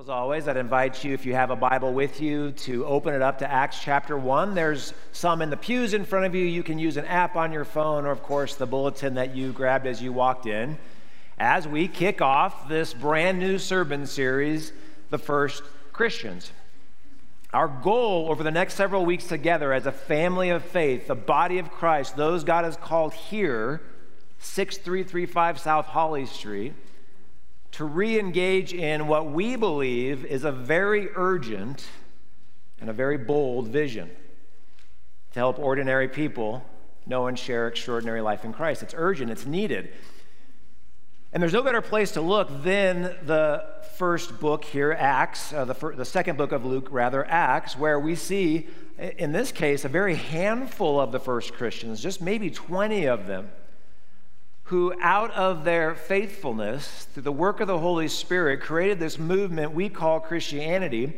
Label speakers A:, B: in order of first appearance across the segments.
A: As always, I'd invite you, if you have a Bible with you, to open it up to Acts chapter 1. There's some in the pews in front of you. You can use an app on your phone, or, of course, the bulletin that you grabbed as you walked in, as we kick off this brand new sermon series, The First Christians. Our goal over the next several weeks together as a family of faith, the body of Christ, those God has called here, 6335 South Holly Street, to re engage in what we believe is a very urgent and a very bold vision to help ordinary people know and share extraordinary life in Christ. It's urgent, it's needed. And there's no better place to look than the first book here, Acts, uh, the, the second book of Luke, rather, Acts, where we see, in this case, a very handful of the first Christians, just maybe 20 of them, who, out of their faithfulness, through the work of the Holy Spirit, created this movement we call Christianity.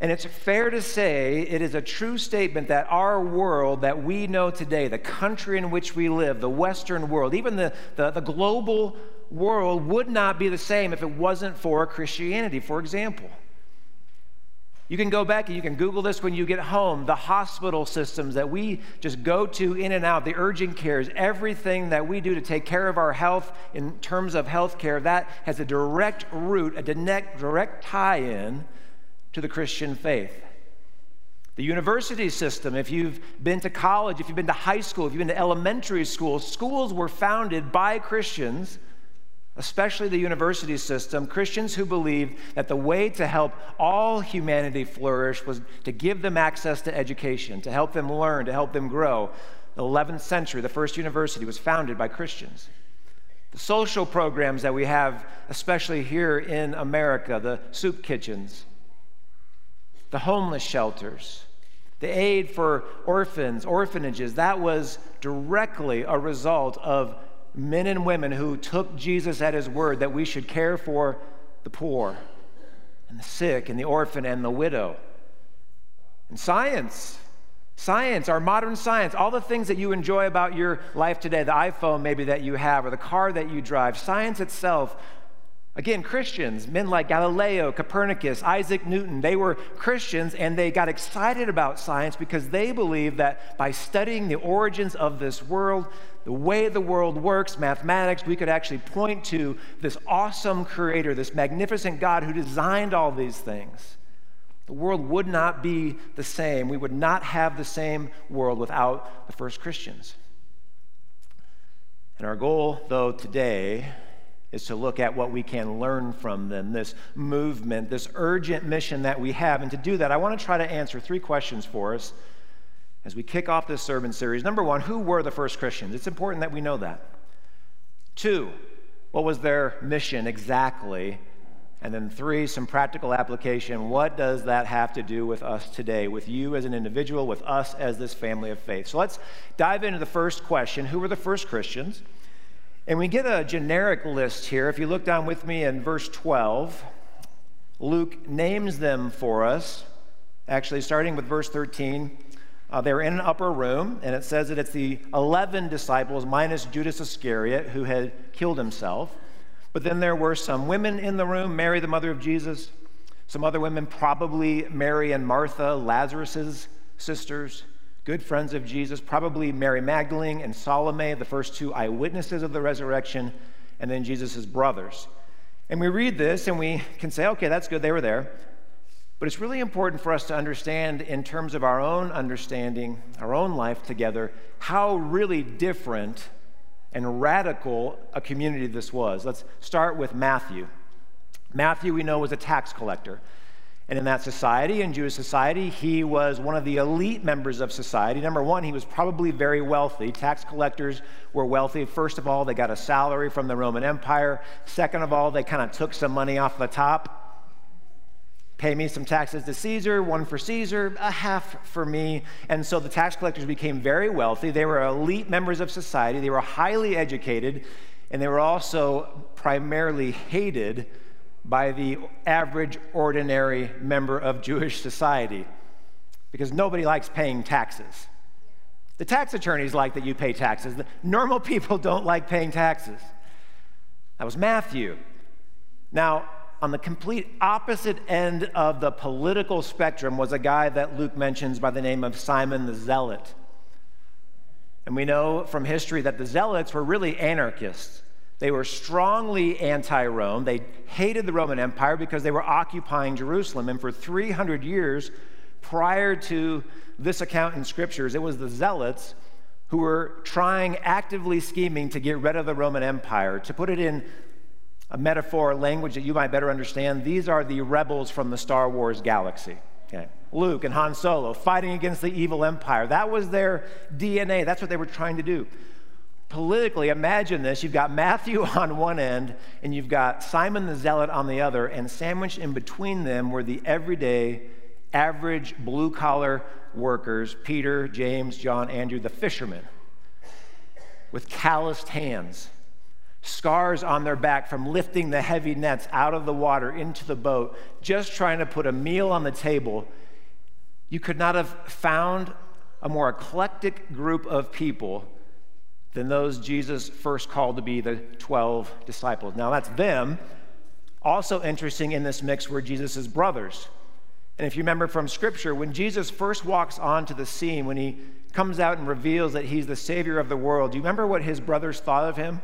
A: And it's fair to say it is a true statement that our world that we know today, the country in which we live, the Western world, even the, the, the global world, would not be the same if it wasn't for Christianity, for example. You can go back and you can Google this when you get home. The hospital systems that we just go to in and out, the urgent cares, everything that we do to take care of our health in terms of health care, that has a direct root, a direct tie in to the Christian faith. The university system, if you've been to college, if you've been to high school, if you've been to elementary school, schools were founded by Christians especially the university system, Christians who believed that the way to help all humanity flourish was to give them access to education, to help them learn, to help them grow. The 11th century, the first university was founded by Christians. The social programs that we have, especially here in America, the soup kitchens, the homeless shelters, the aid for orphans, orphanages, that was directly a result of men and women who took Jesus at his word that we should care for the poor and the sick and the orphan and the widow. And science, science, our modern science, all the things that you enjoy about your life today, the iPhone maybe that you have, or the car that you drive, science itself. Again, Christians, men like Galileo, Copernicus, Isaac Newton, they were Christians and they got excited about science because they believed that by studying the origins of this world, the way the world works, mathematics, we could actually point to this awesome creator, this magnificent God who designed all these things. The world would not be the same. We would not have the same world without the first Christians. And our goal, though, today is to look at what we can learn from them, this movement, this urgent mission that we have. And to do that, I want to try to answer three questions for us as we kick off this sermon series. Number one, who were the first Christians? It's important that we know that. Two, what was their mission exactly? And then three, some practical application. What does that have to do with us today, with you as an individual, with us as this family of faith? So let's dive into the first question Who were the first Christians? And we get a generic list here. If you look down with me in verse 12, Luke names them for us. Actually, starting with verse 13, uh, they're in an upper room, and it says that it's the 11 disciples minus Judas Iscariot who had killed himself. But then there were some women in the room Mary, the mother of Jesus, some other women, probably Mary and Martha, Lazarus's sisters, good friends of Jesus, probably Mary Magdalene and Salome, the first two eyewitnesses of the resurrection, and then Jesus' brothers. And we read this and we can say, okay, that's good, they were there. But it's really important for us to understand, in terms of our own understanding, our own life together, how really different and radical a community this was. Let's start with Matthew. Matthew, we know, was a tax collector. And in that society, in Jewish society, he was one of the elite members of society. Number one, he was probably very wealthy. Tax collectors were wealthy. First of all, they got a salary from the Roman Empire. Second of all, they kind of took some money off the top Pay me some taxes to Caesar, one for Caesar, a half for me. And so the tax collectors became very wealthy. They were elite members of society, they were highly educated, and they were also primarily hated by the average, ordinary member of Jewish society because nobody likes paying taxes. The tax attorneys like that you pay taxes. The normal people don't like paying taxes. That was Matthew. Now, on the complete opposite end of the political spectrum was a guy that Luke mentions by the name of Simon the Zealot. And we know from history that the Zealots were really anarchists. They were strongly anti Rome. They hated the Roman Empire because they were occupying Jerusalem. And for 300 years prior to this account in scriptures, it was the Zealots who were trying, actively scheming to get rid of the Roman Empire. To put it in a metaphor, language that you might better understand, these are the rebels from the Star Wars galaxy. Okay. Luke and Han Solo fighting against the evil empire. That was their DNA. That's what they were trying to do politically, imagine this. You've got Matthew on one end, and you've got Simon the Zealot on the other, and sandwiched in between them were the everyday, average, blue collar workers Peter, James, John, Andrew, the fishermen, with calloused hands, scars on their back from lifting the heavy nets out of the water into the boat, just trying to put a meal on the table. You could not have found a more eclectic group of people than those Jesus first called to be the 12 disciples. Now, that's them. Also interesting in this mix were Jesus' brothers. And if you remember from Scripture, when Jesus first walks onto the scene, when he comes out and reveals that he's the Savior of the world, do you remember what his brothers thought of him?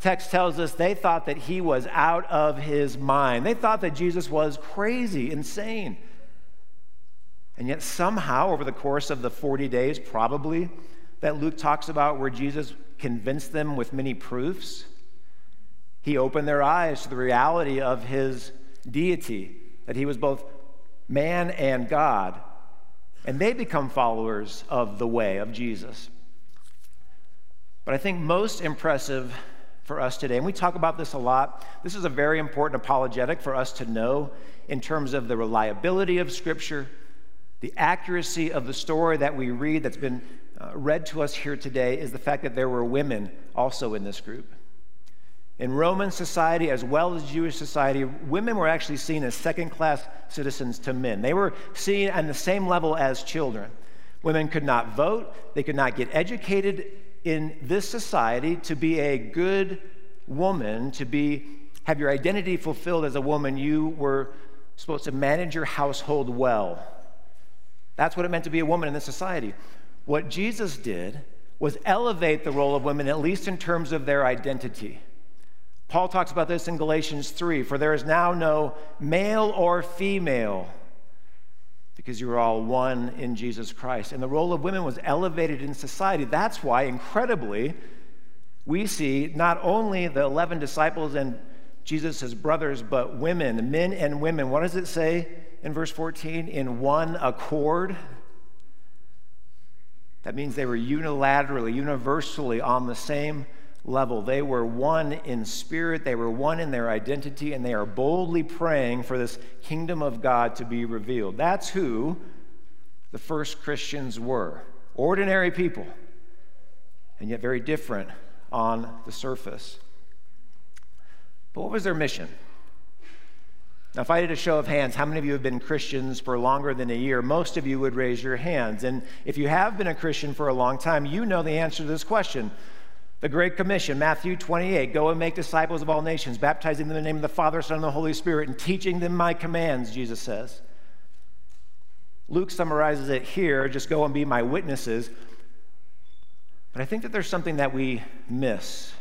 A: Text tells us they thought that he was out of his mind. They thought that Jesus was crazy, insane. And yet, somehow, over the course of the 40 days, probably, that Luke talks about where Jesus convinced them with many proofs. He opened their eyes to the reality of his deity, that he was both man and God. And they become followers of the way of Jesus. But I think most impressive for us today, and we talk about this a lot, this is a very important apologetic for us to know in terms of the reliability of Scripture, the accuracy of the story that we read that's been uh, read to us here today is the fact that there were women also in this group. In Roman society, as well as Jewish society, women were actually seen as second class citizens to men. They were seen on the same level as children. Women could not vote, they could not get educated in this society to be a good woman, to be have your identity fulfilled as a woman, you were supposed to manage your household well. That's what it meant to be a woman in this society. What Jesus did was elevate the role of women, at least in terms of their identity. Paul talks about this in Galatians 3 for there is now no male or female, because you are all one in Jesus Christ. And the role of women was elevated in society. That's why, incredibly, we see not only the 11 disciples and Jesus' brothers, but women, men and women. What does it say in verse 14? In one accord. That means they were unilaterally, universally on the same level. They were one in spirit, they were one in their identity, and they are boldly praying for this kingdom of God to be revealed. That's who the first Christians were ordinary people, and yet very different on the surface. But what was their mission? Now, if I did a show of hands, how many of you have been Christians for longer than a year? Most of you would raise your hands. And if you have been a Christian for a long time, you know the answer to this question. The Great Commission, Matthew 28 Go and make disciples of all nations, baptizing them in the name of the Father, Son, and the Holy Spirit, and teaching them my commands, Jesus says. Luke summarizes it here just go and be my witnesses. But I think that there's something that we miss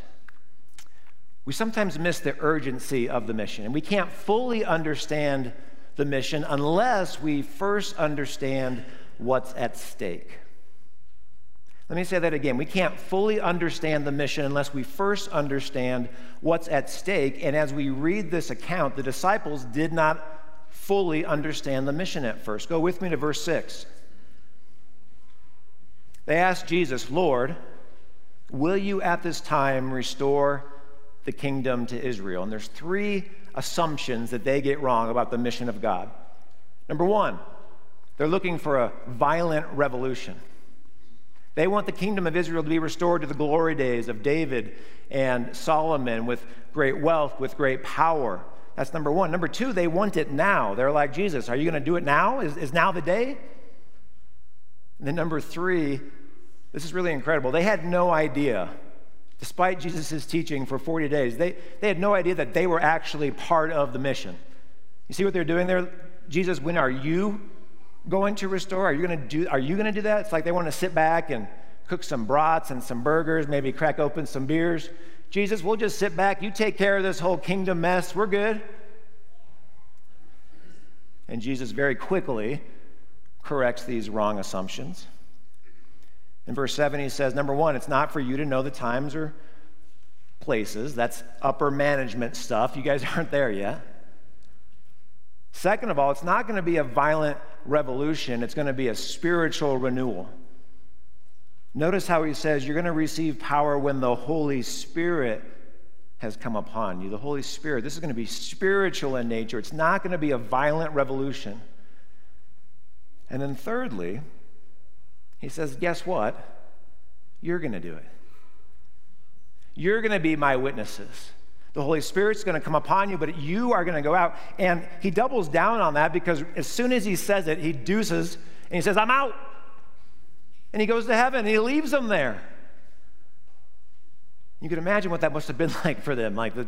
A: we sometimes miss the urgency of the mission, and we can't fully understand the mission unless we first understand what's at stake. Let me say that again. We can't fully understand the mission unless we first understand what's at stake. And as we read this account, the disciples did not fully understand the mission at first. Go with me to verse 6. They asked Jesus, Lord, will you at this time restore the kingdom to Israel. And there's three assumptions that they get wrong about the mission of God. Number one, they're looking for a violent revolution. They want the kingdom of Israel to be restored to the glory days of David and Solomon with great wealth, with great power. That's number one. Number two, they want it now. They're like, Jesus, are you going to do it now? Is, is now the day? And then number three, this is really incredible. They had no idea despite Jesus' teaching for 40 days, they, they had no idea that they were actually part of the mission. You see what they're doing there? Jesus, when are you going to restore? Are you going to do, are you going to do that? It's like they want to sit back and cook some brats and some burgers, maybe crack open some beers. Jesus, we'll just sit back. You take care of this whole kingdom mess. We're good. And Jesus very quickly corrects these wrong assumptions. In verse 7, he says, Number one, it's not for you to know the times or places. That's upper management stuff. You guys aren't there yet. Second of all, it's not going to be a violent revolution, it's going to be a spiritual renewal. Notice how he says, You're going to receive power when the Holy Spirit has come upon you. The Holy Spirit. This is going to be spiritual in nature. It's not going to be a violent revolution. And then, thirdly, he says, Guess what? You're going to do it. You're going to be my witnesses. The Holy Spirit's going to come upon you, but you are going to go out. And he doubles down on that because as soon as he says it, he deuces and he says, I'm out. And he goes to heaven and he leaves them there. You can imagine what that must have been like for them. Like the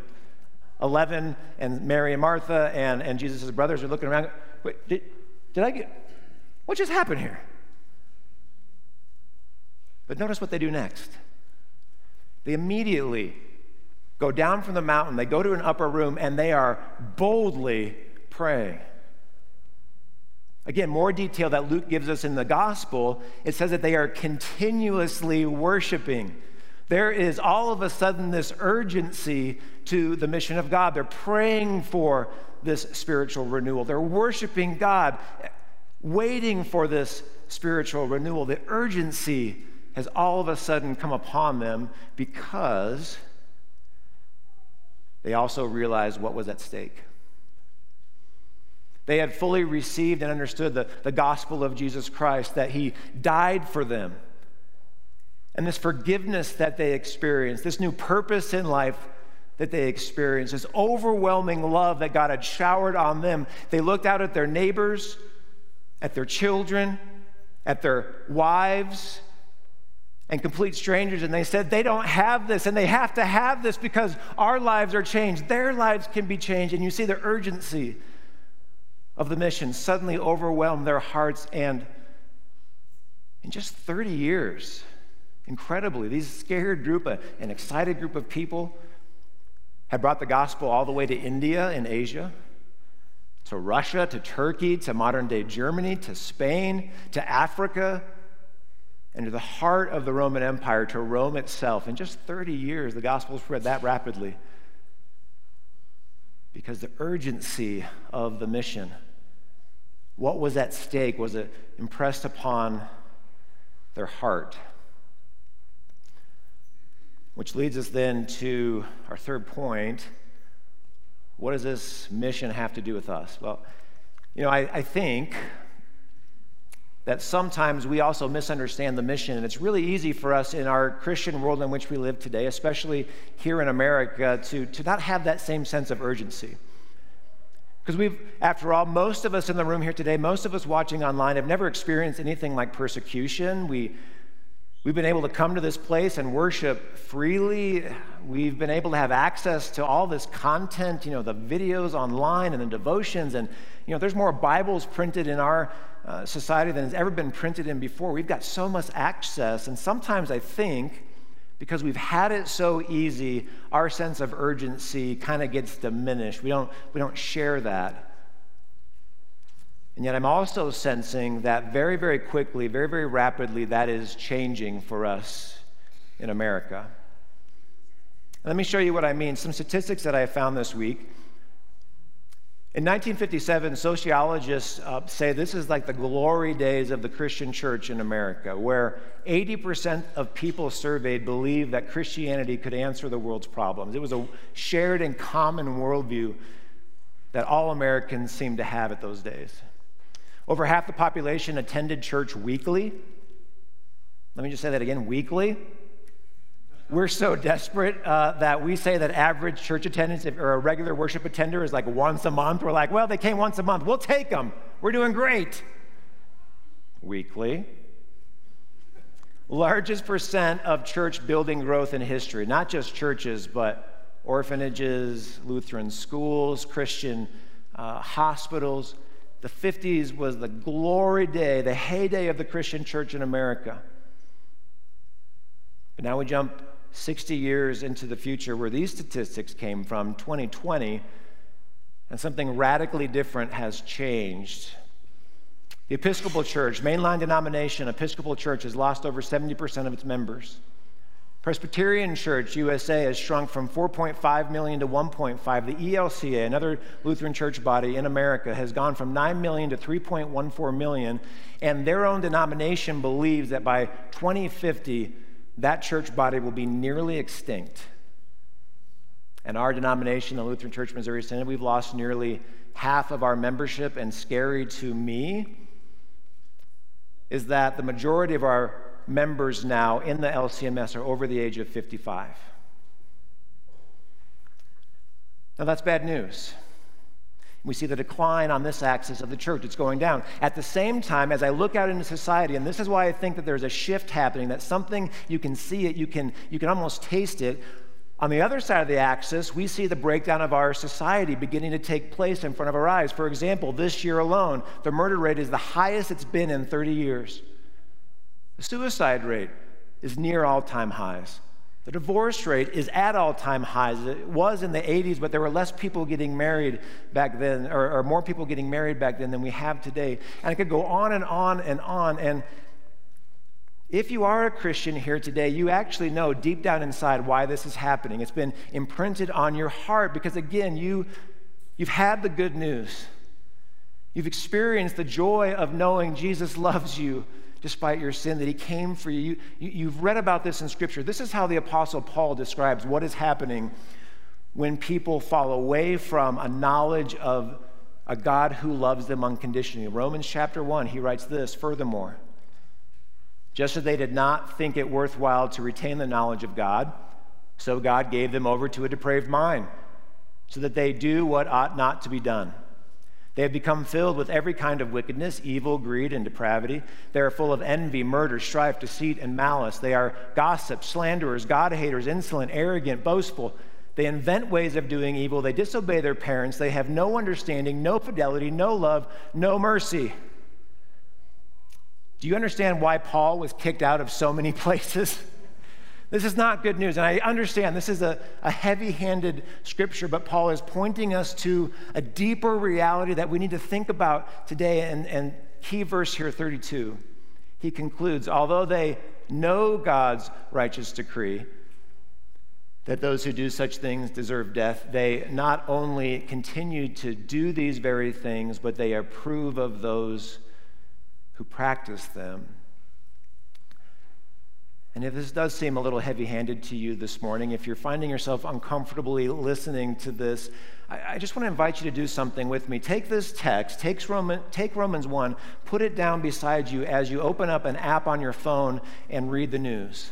A: 11 and Mary and Martha and, and Jesus' brothers are looking around. Wait, did, did I get, what just happened here? But notice what they do next. They immediately go down from the mountain, they go to an upper room, and they are boldly praying. Again, more detail that Luke gives us in the gospel, it says that they are continuously worshiping. There is all of a sudden this urgency to the mission of God. They're praying for this spiritual renewal. They're worshiping God, waiting for this spiritual renewal. The urgency has all of a sudden come upon them because they also realized what was at stake. They had fully received and understood the, the gospel of Jesus Christ, that He died for them. And this forgiveness that they experienced, this new purpose in life that they experienced, this overwhelming love that God had showered on them. They looked out at their neighbors, at their children, at their wives, and complete strangers, and they said they don't have this, and they have to have this because our lives are changed. Their lives can be changed. And you see the urgency of the mission suddenly overwhelm their hearts. And in just 30 years, incredibly, these scared group, uh, an excited group of people, had brought the gospel all the way to India and Asia, to Russia, to Turkey, to modern day Germany, to Spain, to Africa, and to the heart of the Roman Empire, to Rome itself. In just 30 years, the gospel spread that rapidly because the urgency of the mission, what was at stake, was impressed upon their heart. Which leads us then to our third point. What does this mission have to do with us? Well, you know, I, I think that sometimes we also misunderstand the mission. And it's really easy for us in our Christian world in which we live today, especially here in America, to, to not have that same sense of urgency. Because we've, after all, most of us in the room here today, most of us watching online have never experienced anything like persecution. We, we've been able to come to this place and worship freely. We've been able to have access to all this content, you know, the videos online and the devotions. And, you know, there's more Bibles printed in our uh, society than has ever been printed in before. We've got so much access, and sometimes I think because we've had it so easy, our sense of urgency kind of gets diminished. We don't, we don't share that. And yet, I'm also sensing that very, very quickly, very, very rapidly, that is changing for us in America. Let me show you what I mean. Some statistics that I found this week. In 1957, sociologists uh, say this is like the glory days of the Christian church in America, where 80% of people surveyed believed that Christianity could answer the world's problems. It was a shared and common worldview that all Americans seemed to have at those days. Over half the population attended church weekly. Let me just say that again weekly. We're so desperate uh, that we say that average church attendance if, or a regular worship attender is like once a month. We're like, well, they came once a month. We'll take them. We're doing great. Weekly. largest percent of church building growth in history, not just churches, but orphanages, Lutheran schools, Christian uh, hospitals. The 50s was the glory day, the heyday of the Christian church in America. But now we jump 60 years into the future where these statistics came from, 2020, and something radically different has changed. The Episcopal Church, mainline denomination, Episcopal Church, has lost over 70% of its members. Presbyterian Church USA has shrunk from 4.5 million to 1.5. The ELCA, another Lutheran church body in America, has gone from 9 million to 3.14 million, and their own denomination believes that by 2050, that church body will be nearly extinct. And our denomination, the Lutheran Church Missouri Synod, we've lost nearly half of our membership, and scary to me is that the majority of our members now in the LCMS are over the age of 55. Now, that's bad news. We see the decline on this axis of the church. It's going down. At the same time, as I look out into society, and this is why I think that there's a shift happening, that something, you can see it, you can, you can almost taste it. On the other side of the axis, we see the breakdown of our society beginning to take place in front of our eyes. For example, this year alone, the murder rate is the highest it's been in 30 years. The suicide rate is near all time highs. The divorce rate is at all time highs. It was in the 80s, but there were less people getting married back then, or, or, more people getting married back then than we have today. And I could go on and on and on. And if you are a Christian here today, you actually know deep down inside why this is happening. It's been imprinted on your heart because, again, you, you've had the good news. You've experienced the joy of knowing Jesus loves you despite your sin, that he came for you. you. have read about this in Scripture. This is how the Apostle Paul describes what is happening when people fall away from a knowledge of a God who loves them unconditionally. Romans chapter 1, he writes this Furthermore, just as they did not think it worthwhile to retain the knowledge of God, so God gave them over to a depraved mind, so that they do what ought not to be done. They have become filled with every kind of wickedness, evil, greed, and depravity. They are full of envy, murder, strife, deceit, and malice. They are gossips, slanderers, God haters, insolent, arrogant, boastful. They invent ways of doing evil. They disobey their parents. They have no understanding, no fidelity, no love, no mercy. Do you understand why Paul was kicked out of so many places? This is not good news. And I understand this is a, a heavy handed scripture, but Paul is pointing us to a deeper reality that we need to think about today. And, and key verse here, 32, he concludes although they know God's righteous decree, that those who do such things deserve death, they not only continue to do these very things, but they approve of those who practice them. And if this does seem a little heavy handed to you this morning, if you're finding yourself uncomfortably listening to this, I, I, just want to invite you to do something with me. Take this text, take, Roman, take Romans 1, put it down beside you as you open up an app on your phone and read the news.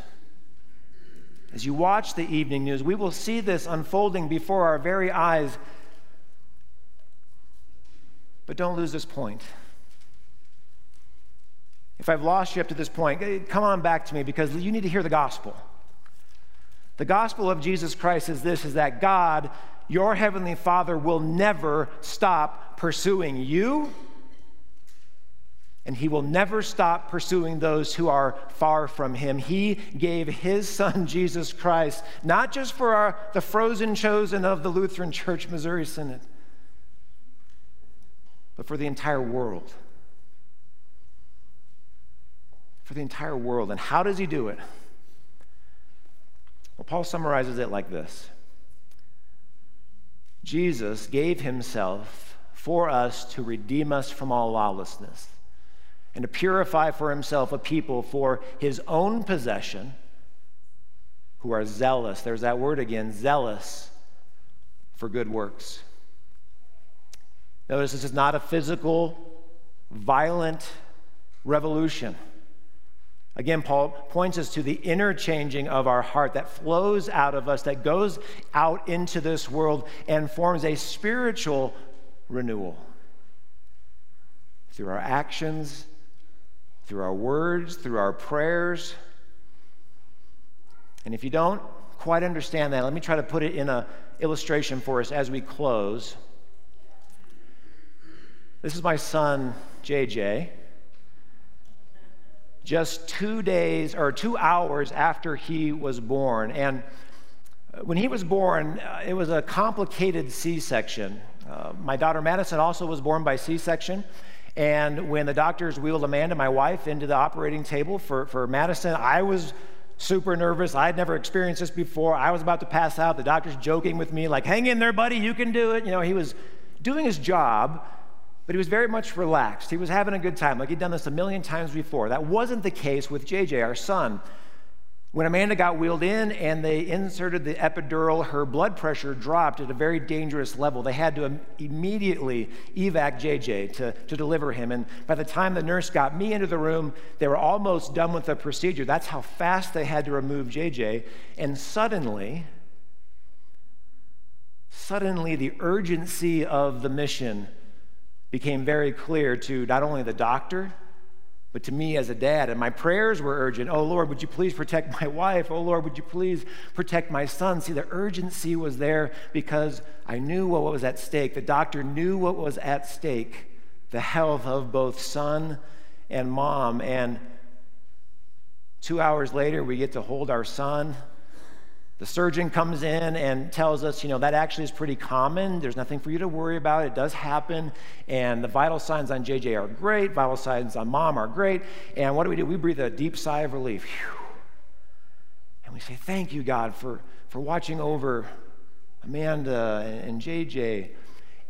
A: As you watch the evening news, we will see this unfolding before our very eyes. But don't lose this point. If I've lost you up to this point, come on back to me because you need to hear the gospel. The gospel of Jesus Christ is this is that God, your heavenly Father, will never stop pursuing you, and he will never stop pursuing those who are far from him. He gave his son, Jesus Christ, not just for our, the frozen chosen of the Lutheran Church Missouri Synod, but for the entire world for the entire world. And how does he do it? Well, Paul summarizes it like this Jesus gave himself for us to redeem us from all lawlessness and to purify for himself a people for his own possession who are zealous. There's that word again zealous for good works. Notice this is not a physical, violent revolution. Again, Paul points us to the inner changing of our heart that flows out of us, that goes out into this world and forms a spiritual renewal through our actions, through our words, through our prayers, And if you don't quite understand that, let me try to put it in an illustration for us as we close. This is my son, JJ. Just two days or two hours after he was born. And when he was born, uh, it was a complicated C section. Uh, my daughter Madison also was born by C section. And when the doctors wheeled Amanda, my wife, into the operating table for, for Madison, I was super nervous. I had never experienced this before. I was about to pass out. The doctor's joking with me, like, hang in there, buddy, you can do it. You know, he was doing his job, but he was very much relaxed. He was having a good time, like he'd done this a million times before. That wasn't the case with JJ, our son. When Amanda got wheeled in and they inserted the epidural, her blood pressure dropped at a very dangerous level. They had to immediately evac JJ to, to deliver him. And by the time the nurse got me into the room, they were almost done with the procedure. That's how fast they had to remove JJ. And suddenly, suddenly the urgency of the mission became very clear to not only the doctor, but to me as a dad. And my prayers were urgent. Oh, Lord, would you please protect my wife? Oh, Lord, would you please protect my son? See, the urgency was there because I knew what was at stake. The doctor knew what was at stake the health of both son and mom. And two hours later, we get to hold our son the surgeon comes in and tells us, you know, that actually is pretty common. There's nothing for you to worry about. It does happen. And the vital signs on JJ are great. Vital signs on mom are great. And what do we do? We breathe a deep sigh of relief. Whew. And we say, thank you, God, for, for watching over Amanda and JJ.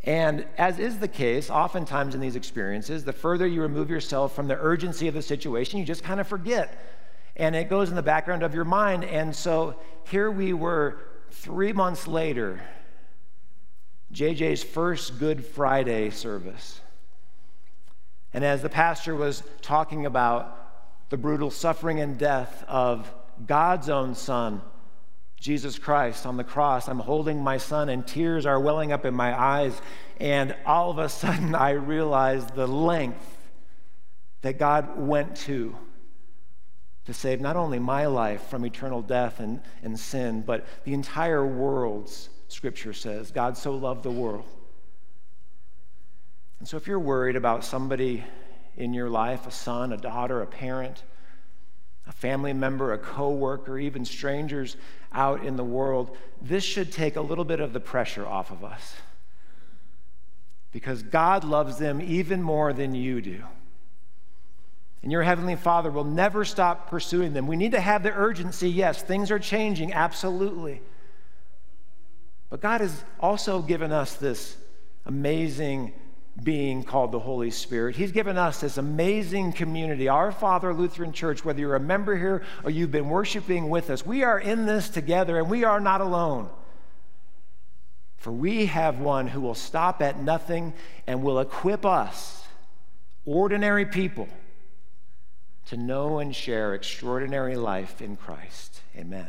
A: And as is the case, oftentimes in these experiences, the further you remove yourself from the urgency of the situation, you just kind of forget and it goes in the background of your mind. And so here we were three months later, JJ's first Good Friday service. And as the pastor was talking about the brutal suffering and death of God's own son, Jesus Christ on the cross, I'm holding my son, and tears are welling up in my eyes. And all of a sudden, I realized the length that God went to to save not only my life from eternal death and, and sin, but the entire world's, scripture says. God so loved the world. And so if you're worried about somebody in your life, a son, a daughter, a parent, a family member, a coworker, even strangers out in the world, this should take a little bit of the pressure off of us. Because God loves them even more than you do. And your Heavenly Father will never stop pursuing them. We need to have the urgency. Yes, things are changing, absolutely. But God has also given us this amazing being called the Holy Spirit. He's given us this amazing community. Our Father Lutheran Church, whether you're a member here or you've been worshiping with us, we are in this together and we are not alone. For we have one who will stop at nothing and will equip us, ordinary people to know and share extraordinary life in Christ. Amen.